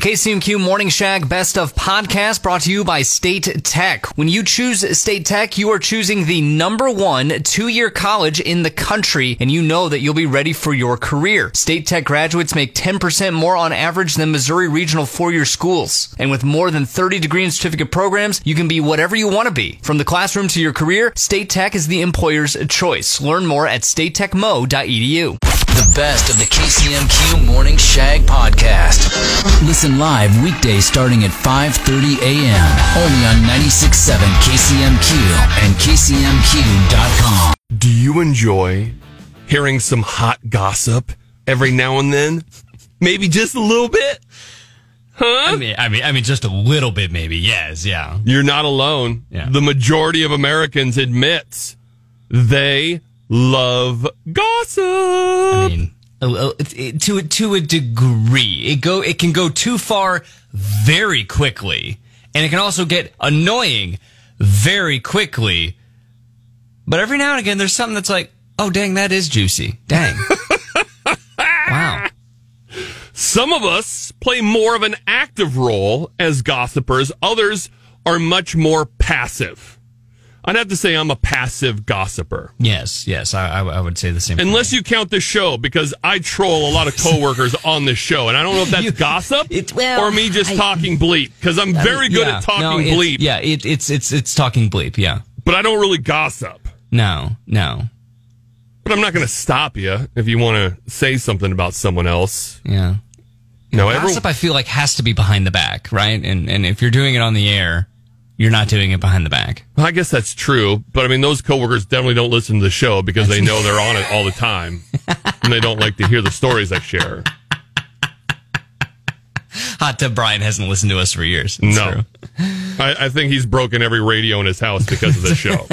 KCMQ Morning Shag Best of Podcast brought to you by State Tech. When you choose State Tech, you are choosing the number one two-year college in the country, and you know that you'll be ready for your career. State Tech graduates make 10% more on average than Missouri regional four-year schools. And with more than 30 degree and certificate programs, you can be whatever you want to be. From the classroom to your career, State Tech is the employer's choice. Learn more at statetechmo.edu. The best of the KCMQ Morning Shag podcast. Listen live weekdays starting at 5:30 a.m. only on 96.7 KCMQ and KCMQ.com. Do you enjoy hearing some hot gossip every now and then? Maybe just a little bit? Huh? I mean, I mean, I mean, just a little bit, maybe. Yes, yeah. You're not alone. Yeah. The majority of Americans admits they love gossip. I mean, a- a- it- to to a degree, it go it can go too far very quickly, and it can also get annoying very quickly. But every now and again, there's something that's like, oh, dang, that is juicy. Dang. wow. Some of us play more of an active role as gossipers. Others are much more passive. I'd have to say I'm a passive gossiper. Yes, yes, I, I, would say the same. Unless you count this show, because I troll a lot of coworkers on this show, and I don't know if that's You- gossip it- well, or me just I- talking bleep, because I'm very good Yeah, at talking no, bleep, Yeah, it, it's it's it's talking bleep. Yeah. but I don't really gossip. No, no. But I'm not going to stop you if you want to say something about someone else. Yeah. No, everyone, Gossip, I feel like, has to be behind the back, right? And and if you're doing it on the air, you're not doing it behind the back. I guess that's true, but I mean, those coworkers definitely don't listen to the show because they know they're on it all the time, and they don't like to hear the stories I share. Hot Tub Brian hasn't listened to us for years. It's no. I, I think he's broken every radio in his house because of the show.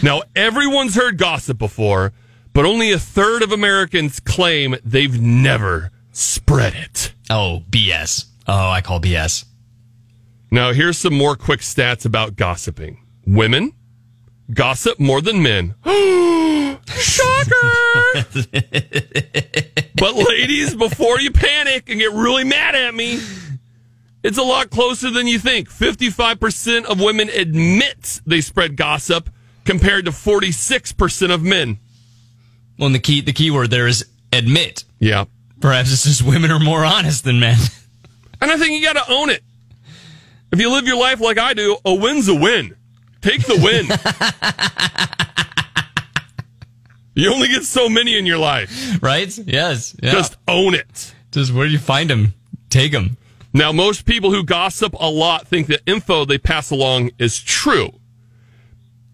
now, everyone's heard gossip before, but only a third of Americans claim they've never spread it. Oh, BS. Oh, I call BS. Now, here's some more quick stats about gossiping. Women gossip more than men. Shocker! but ladies, before you panic and get really mad at me, it's a lot closer than you think. 55% of women admit they spread gossip compared to 46% of men. Well, and the key the key word there is admit. Yeah. Perhaps it's just women are more honest than men. And I think you got to own it. If you live your life like I do, a win's a win. Take the win. you only get so many in your life. right? Yes. Yeah. Just own it. just where do you find them? Take them. Now, most people who gossip a lot think the info they pass along is true.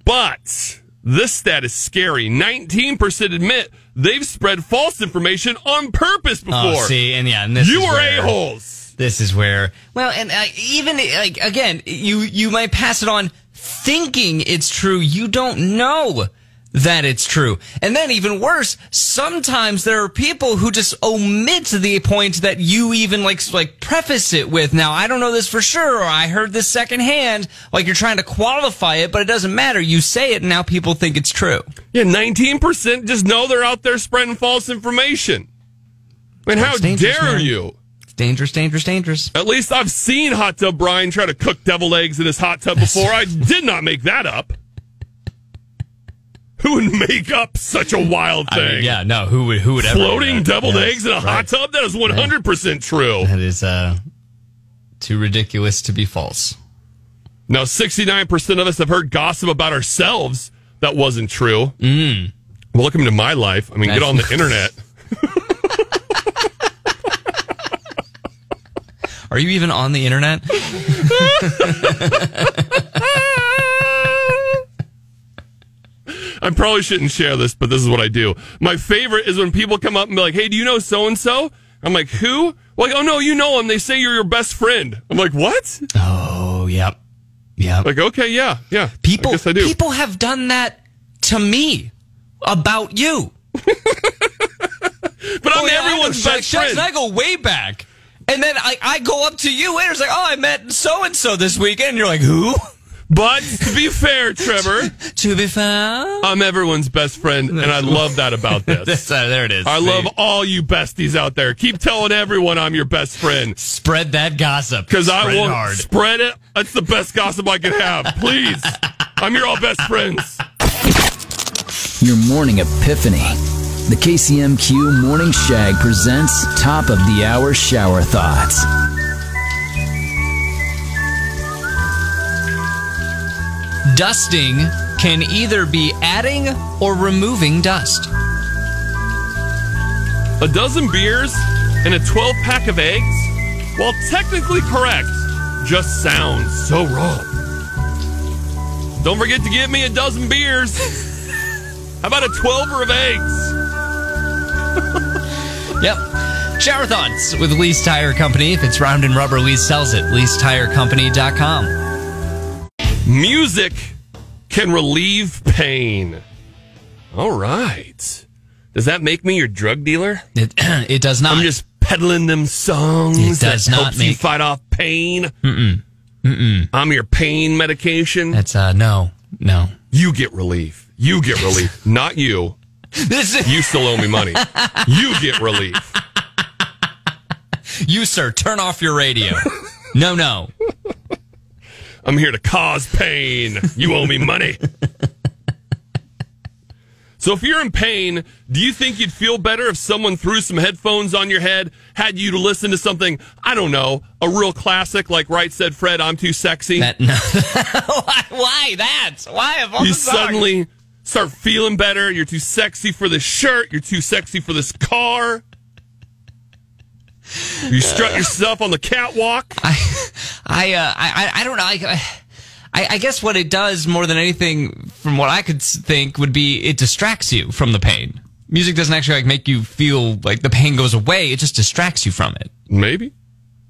But this stat is scary. 19% admit they've spread false information on purpose oh, before. Oh, see, and yeah, and this you are a-holes. This is where, well, and uh, even like again, you you might pass it on thinking it's true. You don't know that it's true, and then even worse, sometimes there are people who just omit the point that you even like like preface it with. Now, I don't know this for sure, or I heard this secondhand. Like you're trying to qualify it, but it doesn't matter. You say it, and now people think it's true. Yeah, 19% just know they're out there spreading false information. And how That's dangerous, dare man. you? Dangerous, dangerous, dangerous. At least I've seen Hot Tub Brian try to cook deviled eggs in his hot tub before. I did not make that up. Who would make up such a wild I thing? mean, yeah, no, who would who would ever Floating deviled Yes, eggs in a hot tub? That is 100% true. That is uh, too ridiculous to be false. Now, 69% of us have heard gossip about ourselves that wasn't true. Mm. Welcome to my life. I mean, get on the internet. Are you even on the internet? I probably shouldn't share this, but this is what I do. My favorite is when people come up and be like, "Hey, do you know so and so?" I'm like, "Who?" Like, "Oh no, you know him. They say you're your best friend." I'm like, "What?" Oh, yep, yep. Like, okay, yeah, yeah. people, I I do. people have done that to me about you. but I'm Oh, yeah, everyone's best Shucks, friend. and I go way back. And then I, I go up to you and It's like, oh, I met so and so this weekend. And you're like, who? But to be fair, Trevor, To be fair, I'm everyone's best friend, and I love that about this. Uh, there it is. I See? love all you besties out there. Keep telling everyone I'm your best friend. Spread that gossip. Because I Spread it will hard. spread it. That's the best gossip I can have. Please. I'm your all best friends. Your morning epiphany. The KCMQ Morning Shag presents Top of the Hour Shower Thoughts. Dusting can either be adding or removing dust. A dozen beers and a 12 pack of eggs, while technically correct, just sounds so wrong. Don't forget to give me a dozen beers. How about a 12er of eggs? Yep. Shower thoughts with Lease Tire Company. If it's round and rubber, Lease sells it. LeaseTireCompany.com. Music can relieve pain. All right. Does that make me your drug dealer? It, it does not. I'm just peddling them songs It that does not helps you fight off pain. Mm-mm. Mm-mm. I'm your pain medication. That's uh no, no. You get relief. You get relief. Not you. This is, You still owe me money. You get relief. you sir, turn off your radio. No, no. I'm here to cause pain. You owe me money. So if you're in pain, do you think you'd feel better if someone threw some headphones on your head, had you to listen to something, I don't know, a real classic like Right Said Fred, I'm Too Sexy? That no. why, that? Why of all you suddenly start feeling better. You're too sexy for this shirt. You're too sexy for this car. You strut yourself on the catwalk. I, I, uh, I, I don't know. I, I, I guess what it does more than anything, from what I could think, would be it distracts you from the pain. Music doesn't actually like make you feel like the pain goes away. It just distracts you from it. Maybe.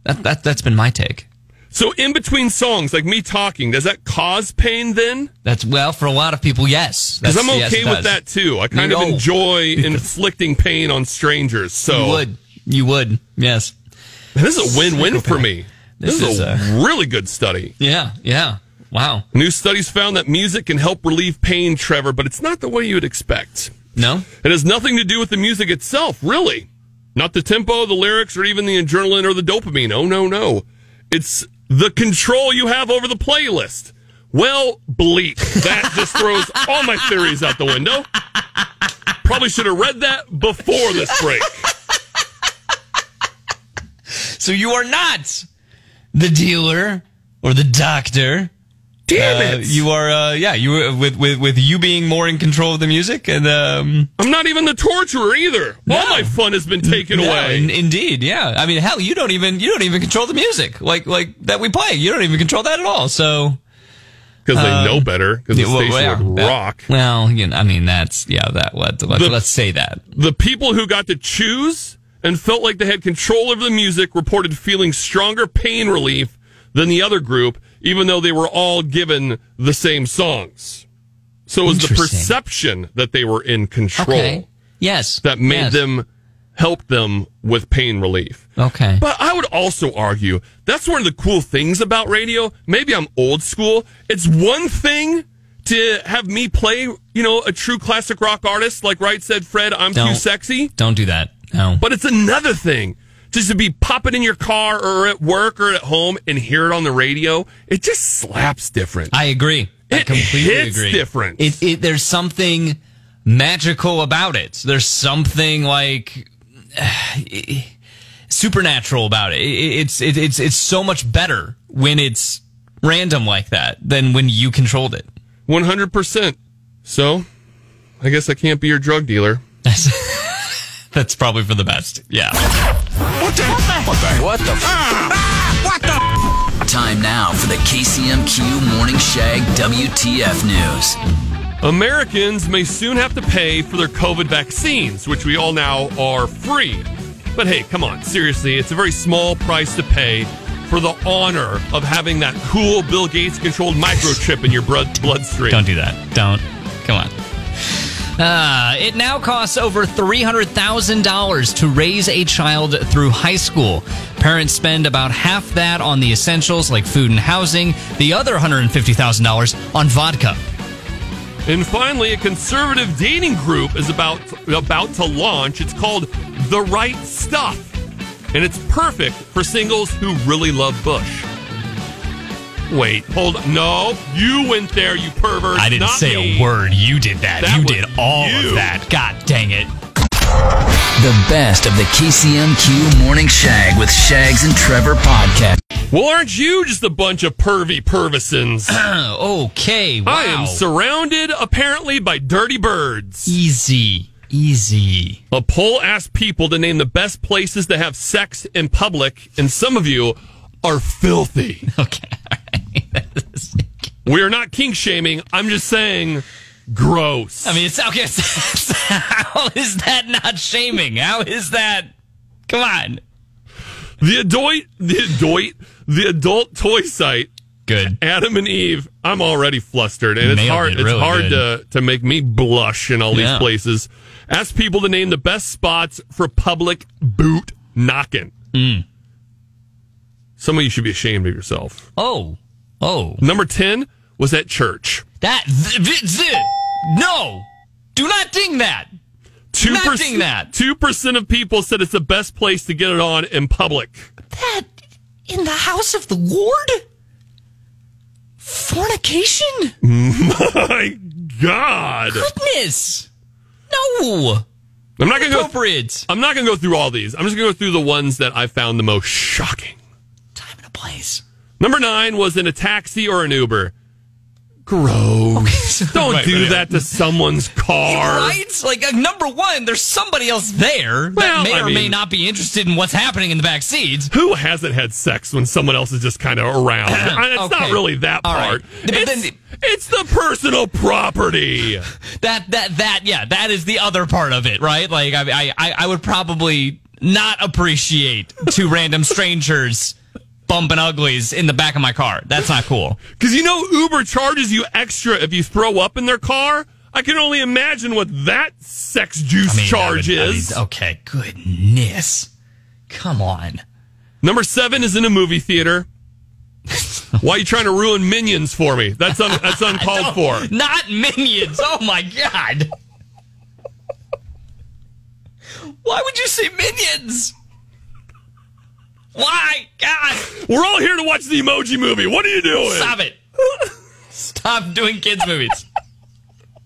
That, that that's been my take. So in between songs, like me talking, does that cause pain then? That's well for a lot of people. Yes, Because I'm okay yes, with does. that too. I kind of enjoy inflicting pain on strangers. So You would, you would. Yes. this is a win-win for me. This, This is, is a really good study. Yeah. Yeah. Wow. New studies found that music can help relieve pain, Trevor, but it's not the way you would expect. No. It has nothing to do with the music itself, really. Not the tempo, the lyrics, or even the adrenaline or the dopamine. Oh, no, no. It's the control you have over the playlist. Well, bleep. That just throws all my theories out the window. Probably should have read that before this break. So you are not the dealer or the doctor. Damn Uh, it. you are, uh, yeah, you were with, with, with you being more in control of the music and, um, I'm not even the torturer either. All my fun has been taken yeah, away. in- indeed, yeah. I mean, hell, you don't even, you don't even control the music like, like that we play. You don't even control that at all. So, Because they know better. Because the uh, Yeah, well, station yeah, would that- rock. Well, you know, I mean, that's, yeah, that, let, let, The- let's say that. The people who got to choose and felt like they had control over the music reported feeling stronger pain relief than the other group, even though they were all given the same songs. So it was the perception that they were in control Okay. Yes. that made Yes. them help them with pain relief. Okay. But I would also argue that's one of the cool things about radio. Maybe I'm old school. It's one thing to have me play, you know, a true classic rock artist like Right Said Fred, I'm too Don't. sexy. Don't do that. No. But it's another thing just to be popping in your car or at work or at home and hear it on the radio. It just slaps different. I agree. I It completely hits agree. different. It, it there's something magical about it. There's something like supernatural about it. It- It's it, it's it's so much better when it's random like that than when you controlled it. 100%. So, I guess I can't be your drug dealer. That's probably for the best. Yeah. Time now for the KCMQ Morning Shag WTF News. Americans may soon have to pay for their COVID vaccines, which we all now are free. But hey, come on, seriously, it's a very small price to pay for the honor of having that cool Bill Gates controlled microchip in your blood bloodstream. Don't do that. Don't. Come on. Uh, it now costs over $300,000 to raise a child through high school. Parents spend about half that on the essentials like food and housing, the other $150,000 on vodka. And finally, a conservative dating group is about about to launch. It's called The Right Stuff, and it's perfect for singles who really love Bush. Wait, hold on. No, you went there, you pervert. I didn't not say me. a word. You did that. That you did all you. of that. God dang it. The best of the KCMQ Morning Shag with Shags and Trevor podcast. Well, aren't you just a bunch of pervy pervisons? Okay. Wow. I am surrounded, apparently, by dirty birds. easy. Easy. A poll asked people to name the best places to have sex in public, and some of you are filthy. Okay. We are not kink shaming. I'm just saying, gross. I mean, it's okay. how is that not shaming? How is that? Come on. the adult, the adult, the adult toy site, Good. Adam and Eve. I'm already flustered, and it's hard. it It's hard good. to to make me blush in all these Yeah. places. Ask people to name the best spots for public boot knocking. Hmm. Some of you should be ashamed of yourself. Oh. Oh. Number ten was at church. That. Th- th- th- no. Do not ding that. Two Not ding that. Two percent of people said it's the best place to get it on in public. That in the house of the Lord? Fornication? My God, Goodness. No. I'm not gonna go. Appropriate. I'm not gonna go through all these. I'm just gonna go through the ones that I found the most shocking. Time and a place. Number nine was in a taxi or an Uber. Gross. Don't Wait, do wait, that to someone's car. Right? Like, uh, number one, there's somebody else there that Well, may I or may not be interested in what's happening in the back seats. Who hasn't had sex when someone else is just kind of around? I- it's not really that All part. right. It's, then- it's the personal property. That that that yeah, that is the other part of it, right? Like I I I would probably not appreciate two random strangers bumping uglies in the back of my car. That's not cool. Because you know Uber charges you extra if you throw up in their car. I can only imagine what that sex juice I mean, charge I would- I is. mean, okay, goodness. Come on. Number seven is in a movie theater. Why are you trying to ruin Minions for me? That's un- that's uncalled for. Not minions. Oh my god. Why would you say minions? Why? God, We're all here to watch the Emoji Movie. What are you doing? stop it. Stop doing kids movies.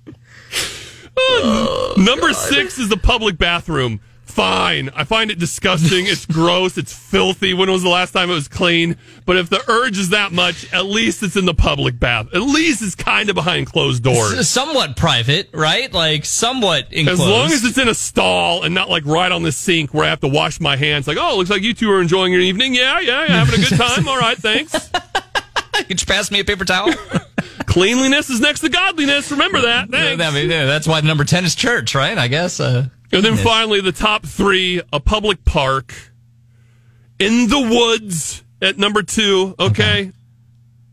Number six is the public bathroom. Fine. I find it disgusting. It's gross. It's filthy. When was the last time it was clean? But if the urge is that much, at least it's in the public bath. At least it's kind of behind closed doors. Somewhat private, right? Like somewhat As long as it's in a stall and not like right on the sink where I have to wash my hands. Like, oh, looks like you two are enjoying your evening. Yeah, yeah, yeah having a good time. All right, thanks. Could you pass me a paper towel? Cleanliness is next to godliness. Remember that. Thanks. Yeah, that's why number ten is church, right? I guess. Uh, And then finally, the top three: a public park, in the woods at number two. Okay,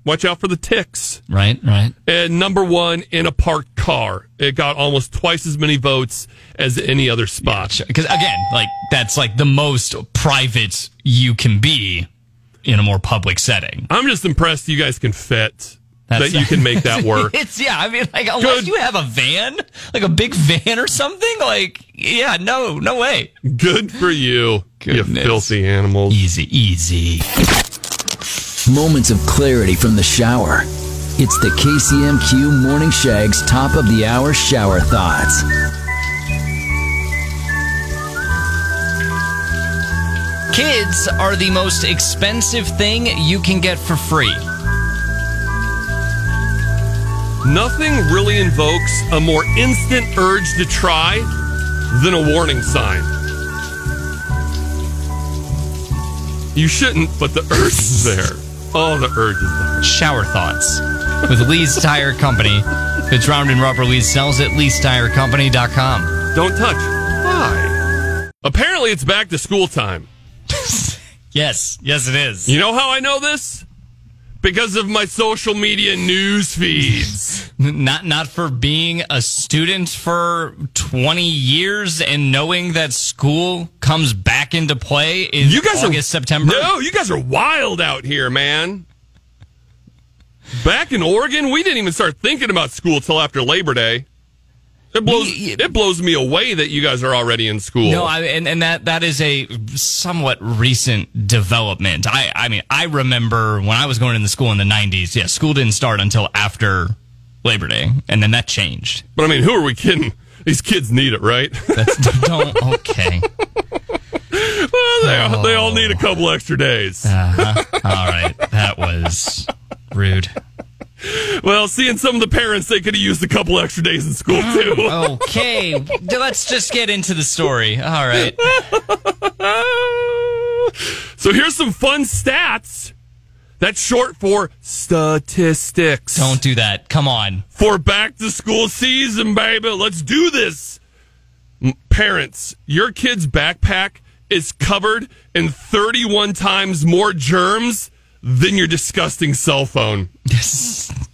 watch out for the ticks. right, right. And number one, in a parked car. It got almost twice as many votes as any other spot. Because again, like that's like the most private you can be in a more public setting. I'm just impressed you guys can fit. That's- that you can make that work. It's yeah. I mean, like unless Good. you have a van, like a big van or something, like yeah, no, no way. Good for you, you filthy animals. Easy, easy. Moments of clarity from the shower. It's the KCMQ Morning Shag's top of the hour shower thoughts. Kids are the most expensive thing you can get for free. Nothing really invokes a more instant urge to try than a warning sign. You shouldn't, but the urge is there. Oh, the urge is there. Shower thoughts with Lee's Tire Company. It's round and rubber, Lee's sells it. Lee'sTireCompany.com. Don't touch. Why? Apparently, it's back to school time. Yes, yes, it is. You know how I know this? Because of my social media news feeds. Not not for being a student for 20 years and knowing that school comes back into play in You guys August, are September. No, you guys are wild out here, man. Back in Oregon, we didn't even start thinking about school till after Labor Day. It blows Me- it blows me away that you guys are already in school. No, I, and and that that is a somewhat recent development. I I mean, I remember when I was going into school in the 90s. Yeah, school didn't start until after Labor Day, and then that changed. but I mean, who are we kidding? These kids need it, right? That's don't okay. well, they, they all need a couple extra days. Uh-huh. All right, that was rude. Well, seeing some of the parents, they could have used a couple extra days in school too. Okay, let's just get into the story. All right. so here's some fun stats. That's short for statistics. Don't do that. Come on. for back to school season, baby. Let's do this. Parents, your kid's backpack is covered in 31 times more germs than your disgusting cell phone.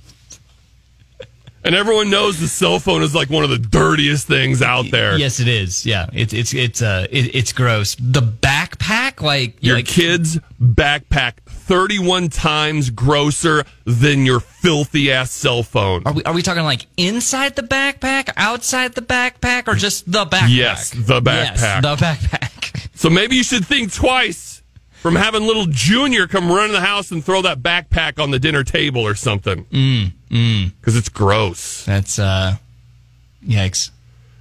And everyone knows the cell phone is like one of the dirtiest things out there. Yes, it is. Yeah, it's it's it's uh it, it's gross. The backpack, like Your like, kid's backpack 31 times grosser than your filthy ass cell phone. Are we are we talking like inside the backpack, outside the backpack, or just the backpack? Yes, the Yes, backpack. the backpack. So maybe you should think twice from having little Junior come run in the house and throw that backpack on the dinner table or something. Mm, mm. Because it's gross. That's uh, yikes.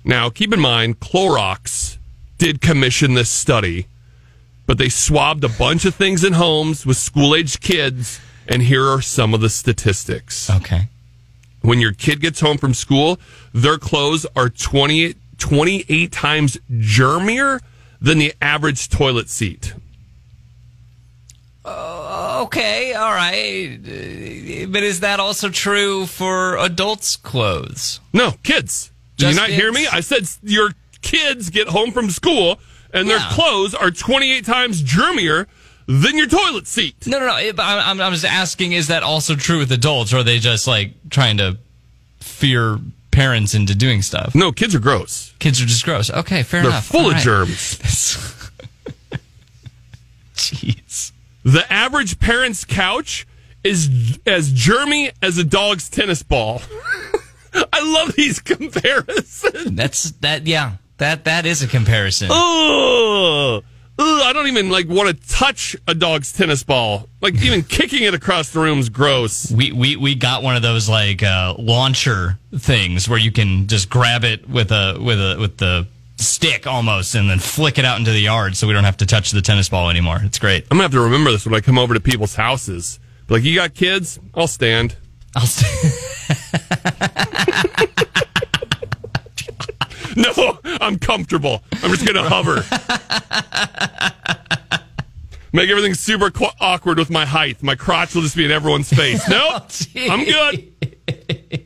Now, keep in mind, Clorox did commission this study, but they swabbed a bunch of things in homes with school aged kids, and here are some of the statistics. Okay. When your kid gets home from school, their clothes are 20, 28 times germier than the average toilet seat. Okay, all right. Uh, But is that also true for adults' clothes? No, kids. Did Just you not hear me? I said your kids get home from school and their Yeah. clothes are 28 times germier than your toilet seat. No, no, no. I'm, I'm, I'm just asking: Is that also true with adults, or are they just like trying to fear parents into doing stuff? No, kids are gross. Kids are just gross. Okay, fair They're enough. full All of right. germs. Jeez. The average parent's couch is as germy as a dog's tennis ball. I love these comparisons. That's that. Yeah, that that is a comparison. Oh, I don't even like want to touch a dog's tennis ball. Like even kicking it across the room is gross. We, we we got one of those like uh, launcher things where you can just grab it with a with a with the stick almost and then flick it out into the yard so we don't have to touch the tennis ball anymore. It's great. I'm gonna have to remember this when I come over to people's houses. Be Like, you got kids? I'll stand. I'll st- No, I'm comfortable. I'm just gonna hover. Make everything super qu- awkward with my height. My crotch will just be in everyone's face. No, oh, I'm good.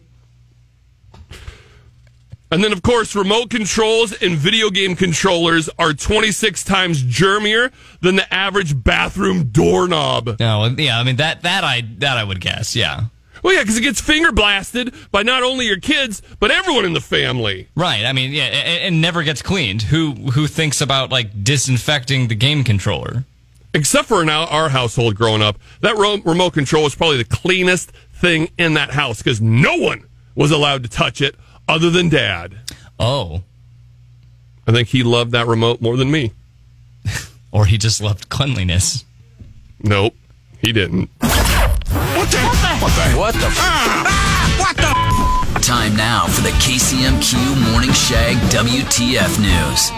And then, of course, remote controls and video game controllers are 26 times germier than the average bathroom doorknob. no, yeah, I mean that that I that I would guess. Yeah. Well, yeah, because it gets finger blasted by not only your kids, but everyone in the family. Right. I mean, yeah, and, and never gets cleaned. Who who thinks about like disinfecting the game controller? Except for now, our our household growing up, that ro- remote control was probably the cleanest thing in that house because no one was allowed to touch it other than dad. Oh, I think he loved that remote more than me. or he just loved cleanliness. Nope, he didn't. What the f ah, ah, Time now for the KCMQ Morning Shag WTF News.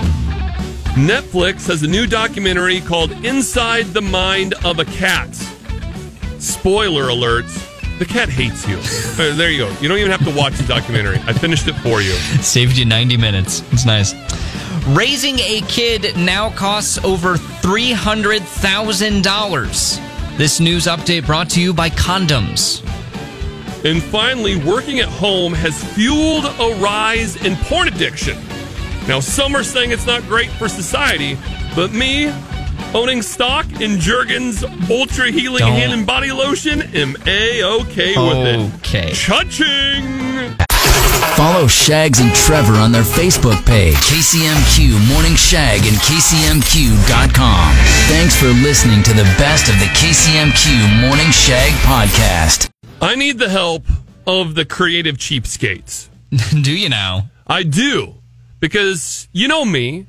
Netflix has a new documentary called Inside the Mind of a Cat. Spoiler alert. The cat hates you. There you go. You don't even have to watch the documentary. I finished it for you. Saved you 90 minutes. It's nice. Raising a kid now costs over $300,000. This news update brought to you by Condoms. And finally, working at home has fueled a rise in porn addiction. Now, some are saying it's not great for society, but me, owning stock in Jergens Ultra Healing Don't. Hand and Body Lotion, am a okay with it. Okay. Cha-ching! Follow Shags and Trevor on their Facebook page, KCMQ Morning Shag and KCMQ.com. Thanks for listening to the best of the KCMQ Morning Shag podcast. I need the help of the creative cheapskates. Do you now? I do. Because you know me,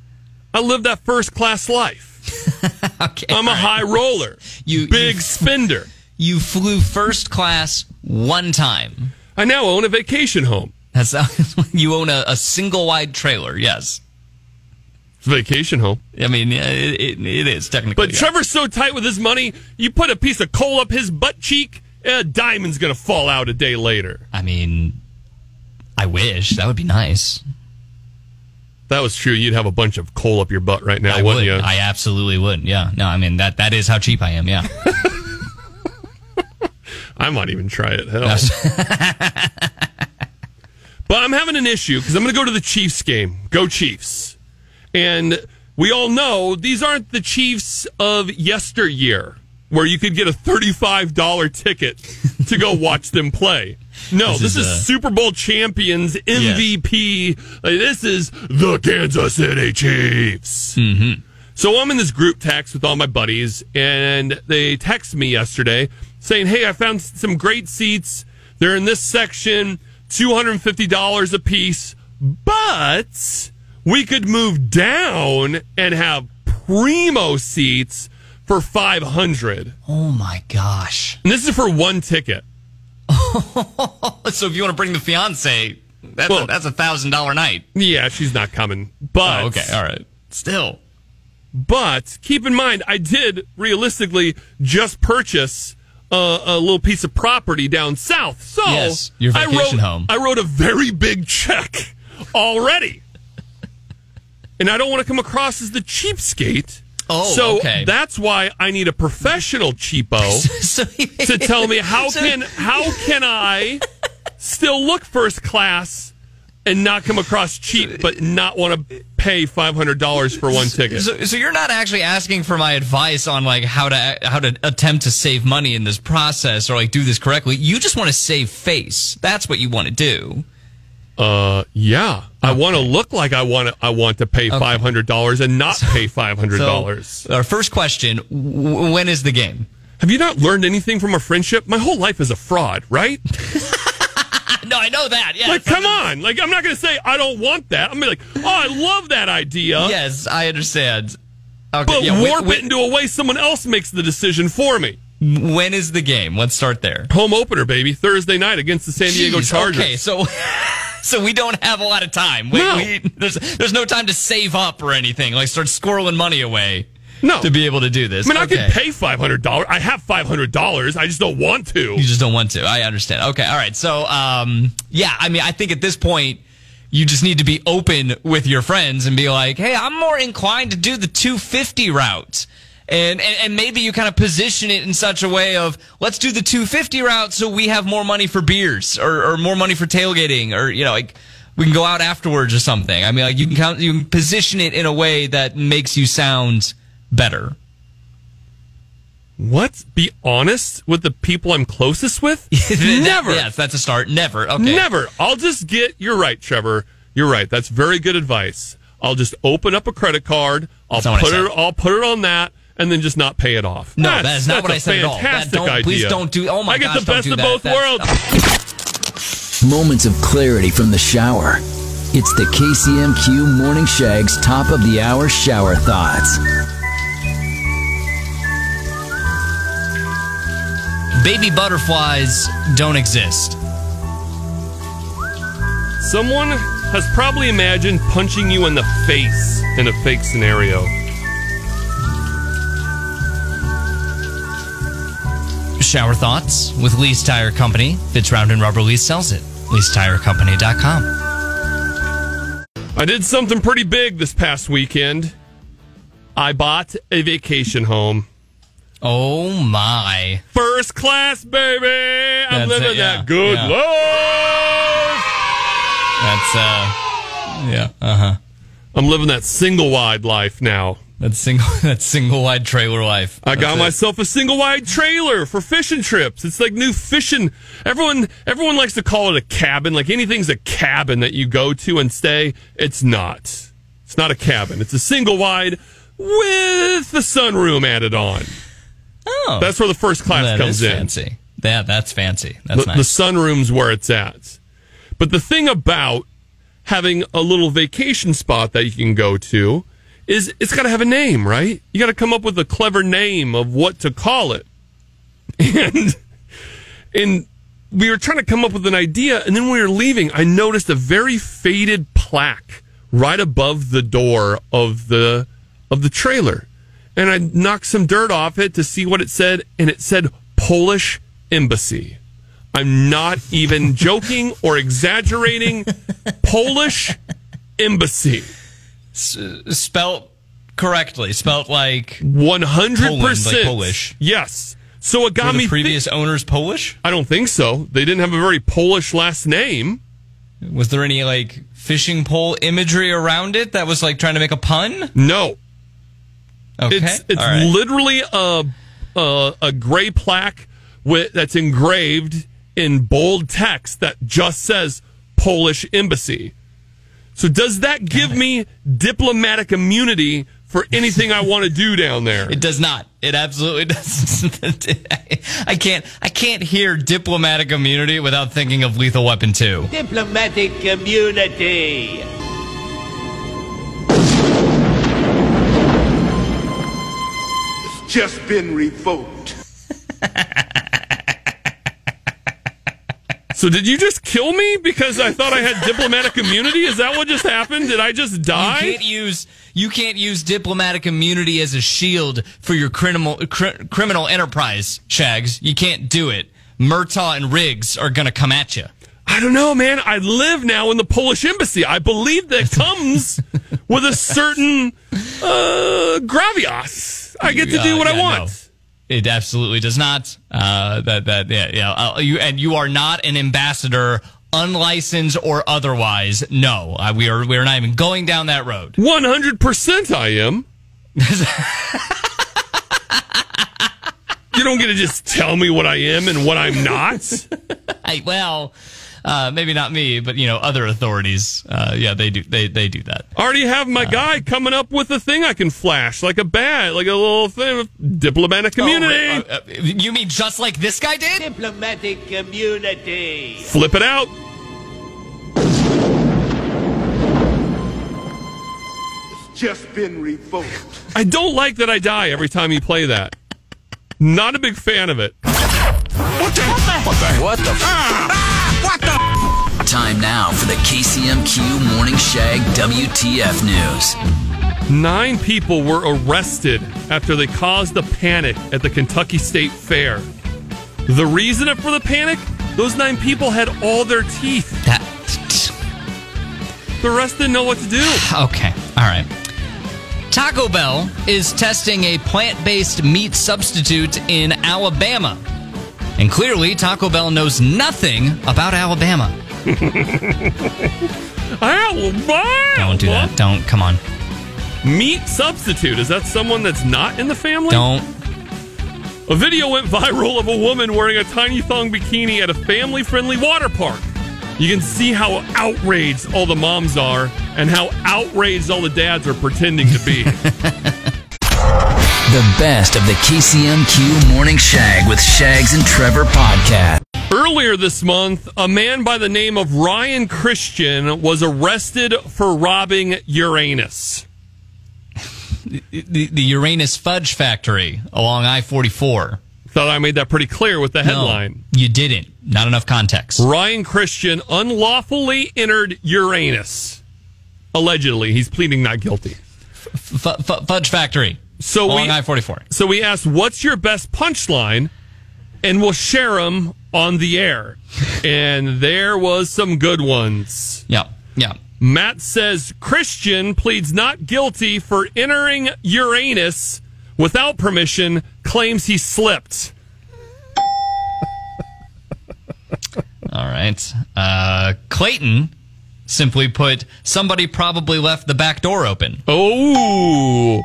I live that first class life. Okay. I'm a high roller. You- big you- spender. You flew first class one time. I now own a vacation home. That's you own a, a single wide trailer. Yes. Vacation home. I mean, it, it, it is technically. But yeah. Trevor's so tight with his money, you put a piece of coal up his butt cheek, a diamond's gonna fall out a day later. I mean, I wish that would be nice. That was true. You'd have a bunch of coal up your butt right now, I wouldn't would. you? I absolutely would. Yeah. No, I mean that that is how cheap I am. Yeah. I might even try it. Hell. but I'm having an issue because I'm going to go to the Chiefs game. Go Chiefs. And we all know these aren't the Chiefs of yesteryear where you could get a $35 ticket to go watch them play. No, This this, is is, a- Super Bowl champions, MVP. Like, this is the Kansas City Chiefs. Mm-hmm. So I'm in this group text with all my buddies, and they text me yesterday saying, "Hey, I found some great seats. They're in this section, two hundred and fifty dollars a piece, but we could move down and have primo seats for five hundred. oh my gosh. And this is for one ticket. So if you want to bring the fiance, that's Well- a, that's a thousand dollar night. Yeah, she's not coming, but Oh, okay. All right. Still. But keep in mind, I did realistically just purchase a, a little piece of property down south. So Yes, your I vacation wrote, home. I wrote a very big check already. and I don't want to come across as the cheapskate. Oh, so okay. that's why I need a professional cheapo so to tell me how So- can how can I still look first class and not come across cheap, but not want to pay five hundred dollars for one ticket. So, so you're not actually asking for my advice on like how to how to attempt to save money in this process or like do this correctly. You just want to save face. That's what you want to do. Uh, yeah. I want to look like I want to. I want to pay five hundred dollars and not pay five hundred dollars. So, our first question: w- When is the game? Have you not learned anything from our friendship? My whole life is a fraud, right? No, I know that. Yeah. Like, come on. Like, I'm not going to say I don't want that. I'm gonna be like, oh, I love that idea. Yes, I understand. Okay, But yeah, warp wh- it into a way someone else makes the decision for me. when is the game? Let's start there. Home opener, baby, Thursday night against the San Diego Jeez, Chargers. Okay, so so we don't have a lot of time. We, No. we, there's there's no time to save up or anything. Like start squirreling money away. No. to be able to do this. I mean, I Okay. could pay five hundred dollars. I have five hundred dollars. I just don't want to. You just don't want to. I understand. Okay, all right. So, um, yeah, I mean, I think at this point, you just need to be open with your friends and be like, "Hey, I'm more inclined to do the 250 route." And, and, and maybe you kind of position it in such a way of let's do the 250 route so we have more money for beers or, or more money for tailgating or you know like we can go out afterwards or something. I mean like you can count, you can position it in a way that makes you sound better. What? Be honest with the people I'm closest with? Never. yes, that's a start. Never. Okay. Never. I'll just get. You're right, Trevor. You're right. That's very good advice. I'll just open up a credit card. I'll That's not what I put it. I'll put it on that, and then just not pay it off. No, That's- that is not that's what I said at all. That don't- idea. please don't do- oh my I get gosh, the don't best do of that. both That's- worlds. Moments of clarity from the shower. It's the KCMQ Morning Shag's top of the hour shower thoughts. Baby butterflies don't exist. Someone has probably imagined punching you in the face in a fake scenario. Shower thoughts with Lease Tire Company. Fits round and rubber lease sells it. LeaseTireCompany.com. I did something pretty big this past weekend. I bought a vacation home. Oh my. First class, baby. I'm That's living it, yeah. that good Yeah. life. That's uh yeah. Uh-huh. I'm living that single wide life now. That's single. That's single wide trailer life. I got it. myself a single wide trailer for fishing trips. It's like new fishing. Everyone, everyone likes to call it a cabin. Like anything's a cabin that you go to and stay. It's not. It's not a cabin. It's a single wide with the sunroom added on. Oh, That's where the first class that comes is in. fancy. Yeah, that's fancy. That's the, nice. the sunroom's where it's at. But the thing about having a little vacation spot that you can go to is it's got to have a name, right? You got to come up with a clever name of what to call it. And and we were trying to come up with an idea, and then when we were leaving, I noticed a very faded plaque right above the door of the of the trailer. And I knocked some dirt off it to see what it said, and it said Polish Embassy. I'm not even joking or exaggerating. Polish Embassy. Spelt correctly. Spelt like 100%. Polish. Yes. So it got were me the thi- previous owners Polish. I don't think so. They didn't have a very Polish last name. Was there any like fishing pole imagery around it that was like trying to make a pun? No. Okay, It's it's right. literally a, a a gray plaque with that's engraved in bold text that just says Polish Embassy. So does that give me diplomatic immunity for anything I want to do down there? It does not. It absolutely doesn't. I can't. I can't hear diplomatic immunity without thinking of Lethal Weapon Two. Diplomatic community. It's just been revoked. So did you just kill me because I thought I had diplomatic immunity? Is that what just happened? Did I just die? You can't use you can't use diplomatic immunity as a shield for your criminal cr- criminal enterprise, Shags. You can't do it. Murtaugh and Riggs are gonna come at you. I don't know, man. I live now in the Polish embassy. I believe that comes with a certain uh, gravitas. I get to do what Uh, I want. no. It absolutely does not. Uh, that that yeah yeah. Uh, you and you are not an ambassador, unlicensed or otherwise. No, uh, we are we are not even going down that road. One hundred percent, I am. you don't get to just tell me what I am and what I'm not. I, well, uh, maybe not me, but you know other authorities. Uh, yeah, they do they they do that. I already have my guy coming up with a thing I can flash, like a bat, like a little thing diplomatic community. Oh, uh, uh, you mean just like this guy did? Diplomatic community. Flip it out. It's just been revoked. I don't like that I die every time you play that. Not a big fan of it. Time now for the KCMQ Morning Shag WTF News. Nine people were arrested after they caused a panic at the Kentucky State Fair. The reason for the panic? Those nine people had all their teeth. That, The rest didn't know what to do. okay, all right. Taco Bell is testing a plant-based meat substitute in Alabama. And clearly, Taco Bell knows nothing about Alabama. Alabama! Don't do that. Don't. Come on. Meat substitute. Is that someone that's not in the family? Don't. A video went viral of a woman wearing a tiny thong bikini at a family friendly water park. You can see how outraged all the moms are and how outraged all the dads are pretending to be. The best of the KCMQ Morning Shag with Shags and Trevor podcast. Earlier this month, a man by the name of Ryan Christian was arrested for robbing Uranus. The, the Uranus Fudge Factory along I 44. Thought I made that pretty clear with the headline. No, you didn't. Not enough context. Ryan Christian unlawfully entered Uranus. Allegedly, he's pleading not guilty. F- f- Fudge Factory. So along we I 44. So we asked, "What's your best punchline?" And we'll share them on the air. and there was some good ones. Yeah. Yeah. Matt says Christian pleads not guilty for entering Uranus without permission. Claims he slipped. All right. Uh, Clayton simply put, somebody probably left the back door open. Oh,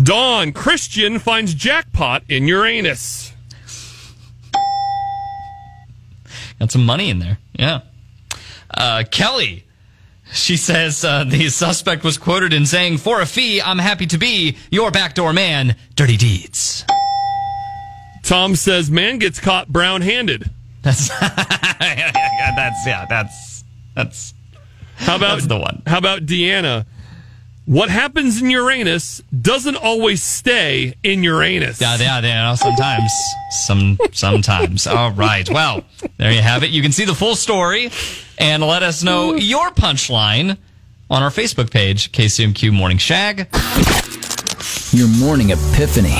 Dawn, Christian finds jackpot in Uranus. Got some money in there. Yeah. Uh, Kelly, she says uh, the suspect was quoted in saying, "For a fee, I'm happy to be your backdoor man." Dirty deeds. Tom says man gets caught brown handed. That's that's yeah. That's that's How about That's the one. How about Deanna? What happens in Uranus doesn't always stay in Uranus. yeah yeah. yeah sometimes some sometimes. All right. Well, there you have it. You can see the full story and let us know your punchline on our Facebook page, KCMQ Morning Shag. Your morning epiphany.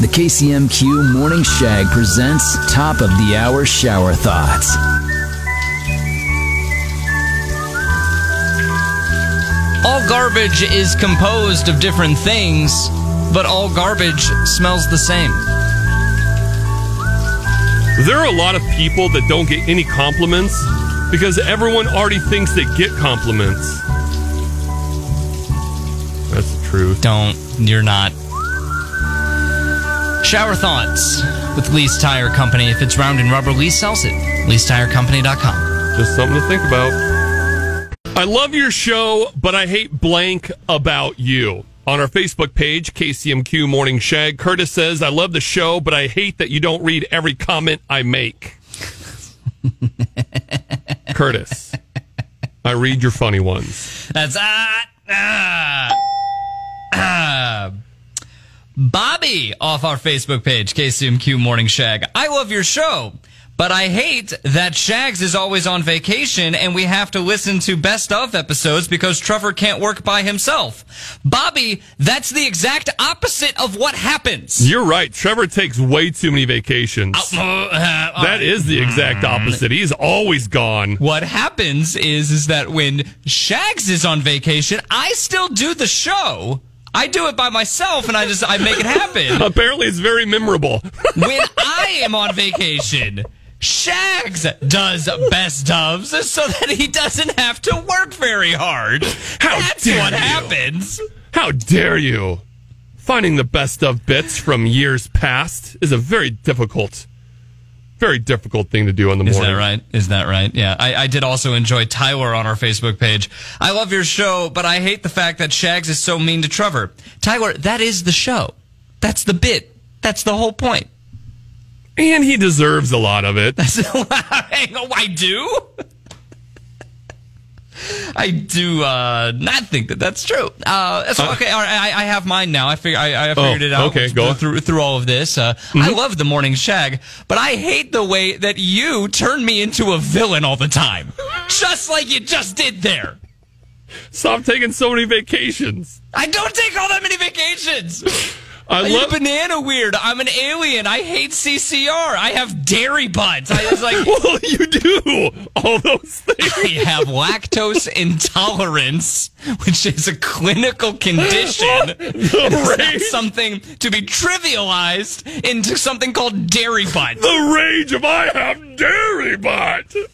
The KCMQ Morning Shag presents Top of the Hour Shower Thoughts. All garbage is composed of different things, but all garbage smells the same. There are a lot of people that don't get any compliments because everyone already thinks they get compliments. That's the truth. Don't, you're not. Shower thoughts with Lease Tire Company. If it's round and rubber, Lease sells it. LeaseTireCompany.com. Just something to think about. I love your show, but I hate blank about you. On our Facebook page, KCMQ Morning Shag, Curtis says, I love the show, but I hate that you don't read every comment I make. Curtis, I read your funny ones. That's ah, ah, ah. Bobby off our Facebook page, KCMQ Morning Shag. I love your show, but I hate that Shags is always on vacation and we have to listen to best of episodes because Trevor can't work by himself. Bobby, that's the exact opposite of what happens. You're right. Trevor takes way too many vacations. Uh, uh, uh, that is the exact mm. opposite. He's always gone. what happens is is that when Shags is on vacation, I still do the show. I do it by myself and I just I make it happen. Apparently, it's very memorable. when I am on vacation, Shags does best ofs so that he doesn't have to work very hard. How That's dare what you. happens. How dare you? Finding the best of bits from years past is a very difficult, very difficult thing to do in the morning. Is that right? Is that right? Yeah. I, I did also enjoy Tyler on our Facebook page. I love your show, but I hate the fact that Shags is so mean to Trevor. Tyler, that is the show. That's the bit. That's the whole point. And he deserves a lot of it. Hang on, I do. I do uh, not think that that's true. Uh, so, okay, all right, I, I have mine now. I figure I, I figured Oh, it out. okay, go. through through all of this. Uh, I love the morning shag, but I hate the way that you turn me into a villain all the time, just like you just did there. Stop taking so many vacations. I don't take all that many vacations. I I'm love. banana weird. I'm an alien. I hate CCR. I have dairy butts. I was like. Well, you do all those things. I have lactose intolerance, which is a clinical condition. It's not something to be trivialized into something called dairy butt. The rage of I have dairy butt.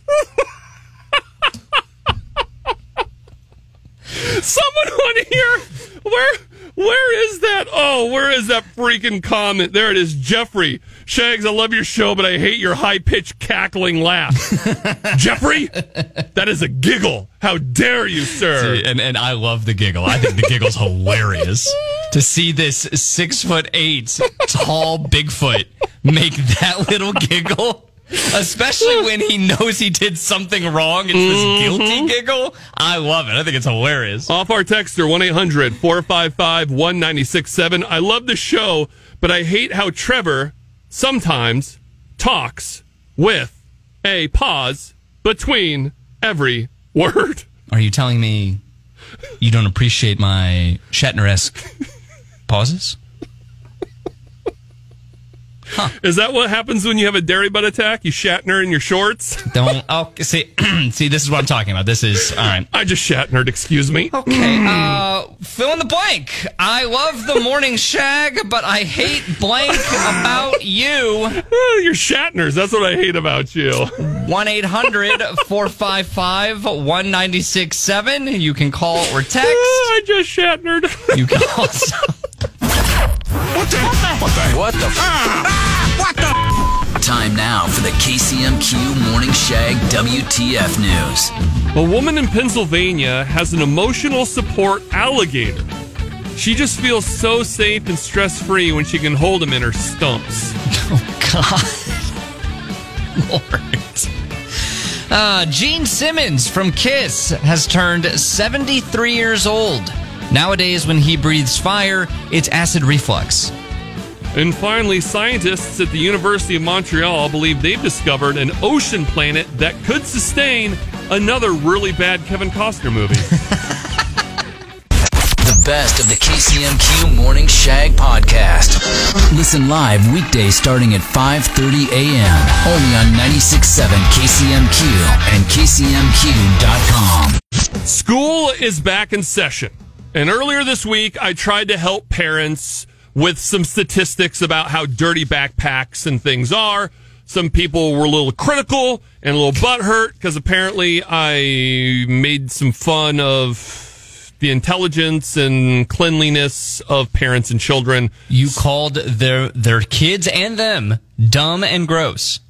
Someone on here, where where is that? Oh, where is that freaking comment? There it is, Jeffrey Shags. I love your show, but I hate your high pitched cackling laugh. Jeffrey, that is a giggle. How dare you, sir? And and I love the giggle. I think the giggle's hilarious. To see this six foot eight tall Bigfoot make that little giggle. Especially when he knows he did something wrong. It's this mm-hmm. guilty giggle. I love it. I think it's hilarious. Off our texter, 1 800 455 1967. I love the show, but I hate how Trevor sometimes talks with a pause between every word. Are you telling me you don't appreciate my Shatner esque pauses? Is that what happens when you have a dairy butt attack? You Shatner in your shorts? Don't. Oh, see, see, this is what I'm talking about. This is all right. I just Shatnered, excuse me. Okay, uh, fill in the blank. I love the morning shag, but I hate blank about you. You're Shatners. That's what I hate about you. 1 800 455 1967. You can call or text. I just Shatnered. You can also. What the? What the? What the? what the? Time now for the KCMQ Morning Shag WTF News. A woman in Pennsylvania has an emotional support alligator. She just feels so safe and stress free when she can hold him in her stumps. Oh, God. Lord. Uh, Gene Simmons from Kiss has turned 73 years old. Nowadays, when he breathes fire, it's acid reflux. And finally, scientists at the University of Montreal believe they've discovered an ocean planet that could sustain another really bad Kevin Costner movie. The best of the KCMQ Morning Shag podcast. Listen live weekdays starting at 5:30 a.m. only on 96.7 KCMQ and KCMQ.com. School is back in session. And earlier this week, I tried to help parents with some statistics about how dirty backpacks and things are. Some people were a little critical and a little butthurt because apparently I made some fun of the intelligence and cleanliness of parents and children. You called their their kids and them dumb and gross.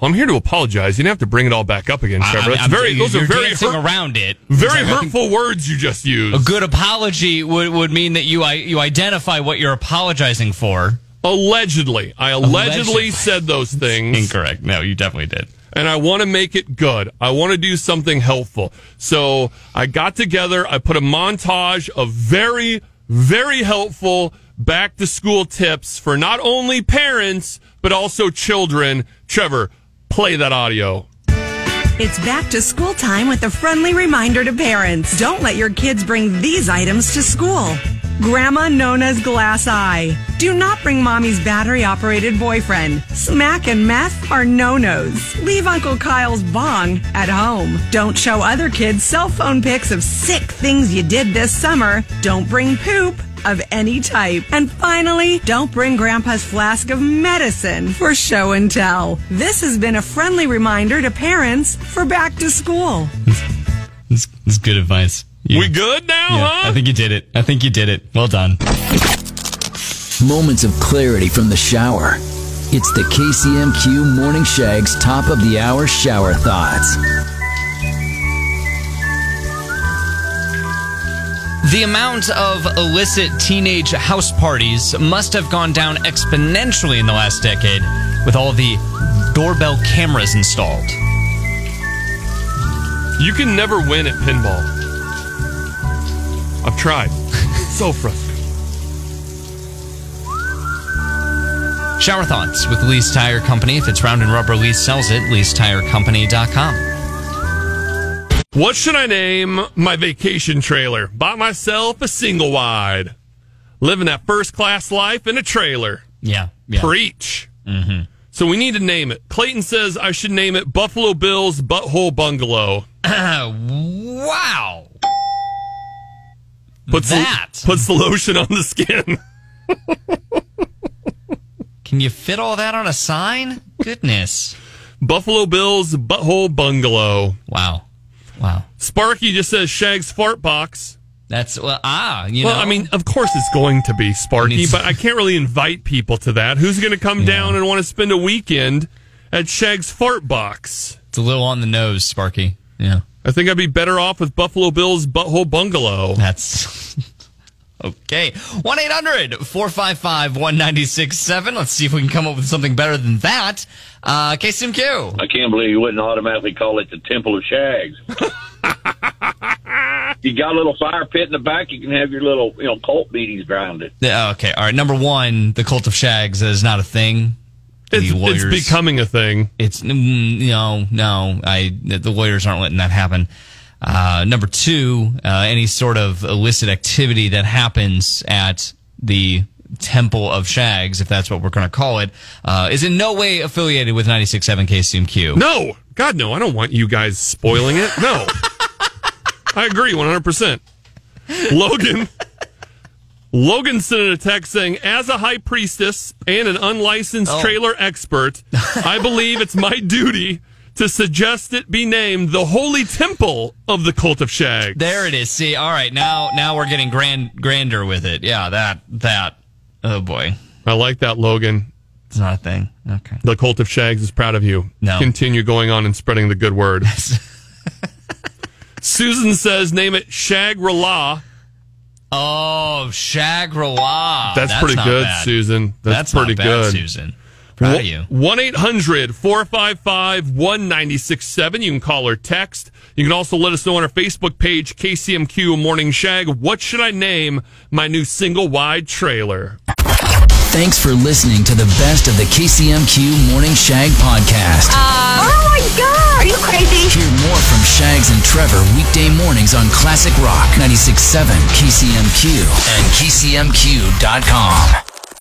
Well, I'm here to apologize. You didn't have to bring it all back up again, Trevor. That's I'm- very, those you're are very, dancing hurt- around it. very like, hurtful words you just used. A good apology would, would mean that you you identify what you're apologizing for. Allegedly. I allegedly, Allegedly. said those things. Incorrect. No, you definitely did. and I want to make it good. I want to do something helpful. So I got together, I put a montage of very, very helpful back to school tips for not only parents, but also children. Trevor, play that audio. It's back to school time with a friendly reminder to parents. Don't let your kids bring these items to school. Grandma Nona's glass eye. Do not bring mommy's battery operated boyfriend. Smack and meth are no nos. Leave Uncle Kyle's bong at home. Don't show other kids cell phone pics of sick things you did this summer. Don't bring poop of any type. And finally, don't bring Grandpa's flask of medicine for show and tell. This has been a friendly reminder to parents for back to school. It's, it's good advice. We good now, huh? I think you did it. I think you did it. Well done. Moments of clarity from the shower. It's the KCMQ Morning Shag's top of the hour shower thoughts. The amount of illicit teenage house parties must have gone down exponentially in the last decade with all the doorbell cameras installed. You can never win at pinball. I've tried. so frustrating. Shower thoughts with Lease Tire Company. If it's round and rubber, Lease sells it. LeaseTireCompany.com. What should I name my vacation trailer? Bought myself a single wide. Living that first class life in a trailer. Yeah. yeah. Preach. Mm-hmm. So we need to name it. Clayton says I should name it Buffalo Bills Butthole Bungalow. wow. Puts That. The, puts the lotion on the skin. Can you fit all that on a sign? Goodness. Buffalo Bills Butthole Bungalow. Wow. Wow. Sparky just says Shag's fart box. That's, well, ah, you know. Well, know. I mean, of course it's going to be Sparky, but I can't really invite people to that. Who's going to come down and want to spend a weekend at Shag's fart box? it's a little on the nose, Sparky. Yeah. I think I'd be better off with Buffalo Bills Butthole Bungalow. That's okay. 1 800 455 1967. Let's see if we can come up with something better than that. Uh, KCMQ. I can't believe you wouldn't automatically call it the Temple of Shags. you got a little fire pit in the back. You can have your little, you know, cult meetings around it. Yeah, Okay. All right. Number one, the cult of shags is not a thing. It's, the it's lawyers- becoming a thing. It's mm, no, no. I the lawyers aren't letting that happen. Uh, number two, uh, any sort of illicit activity that happens at the Temple of Shags, if that's what we're going to call it, uh, is in no way affiliated with 96.7 KCMQ. No, God, no. I don't want you guys spoiling it. No. I agree 100%. Logan. Logan sent in a text saying, as a high priestess and an unlicensed Oh. trailer expert, I believe it's my duty to suggest it be named the Holy Temple of the Cult of Shag. There it is. See, all right, now now we're getting grand grander with it. Yeah, that that. Oh boy, I like that, Logan. it's not a thing. Okay. The cult of Shags is proud of you. No. Continue going on and spreading the good word. Susan says, name it Shag-Ra-La. Oh, Shangri-La. That's, pretty good, bad. Susan. That's, That's pretty bad, good. Susan. Proud of you. 1 800 455 1967. You can call or text. You can also let us know on our Facebook page, KCMQ Morning Shag. What should I name my new single wide trailer? Thanks for listening to the best of the KCMQ Morning Shag podcast. Oh, oh my god! Are you crazy? Hear more from Shags and Trevor weekday mornings on Classic Rock 96.7 KCMQ and KCMQ.com.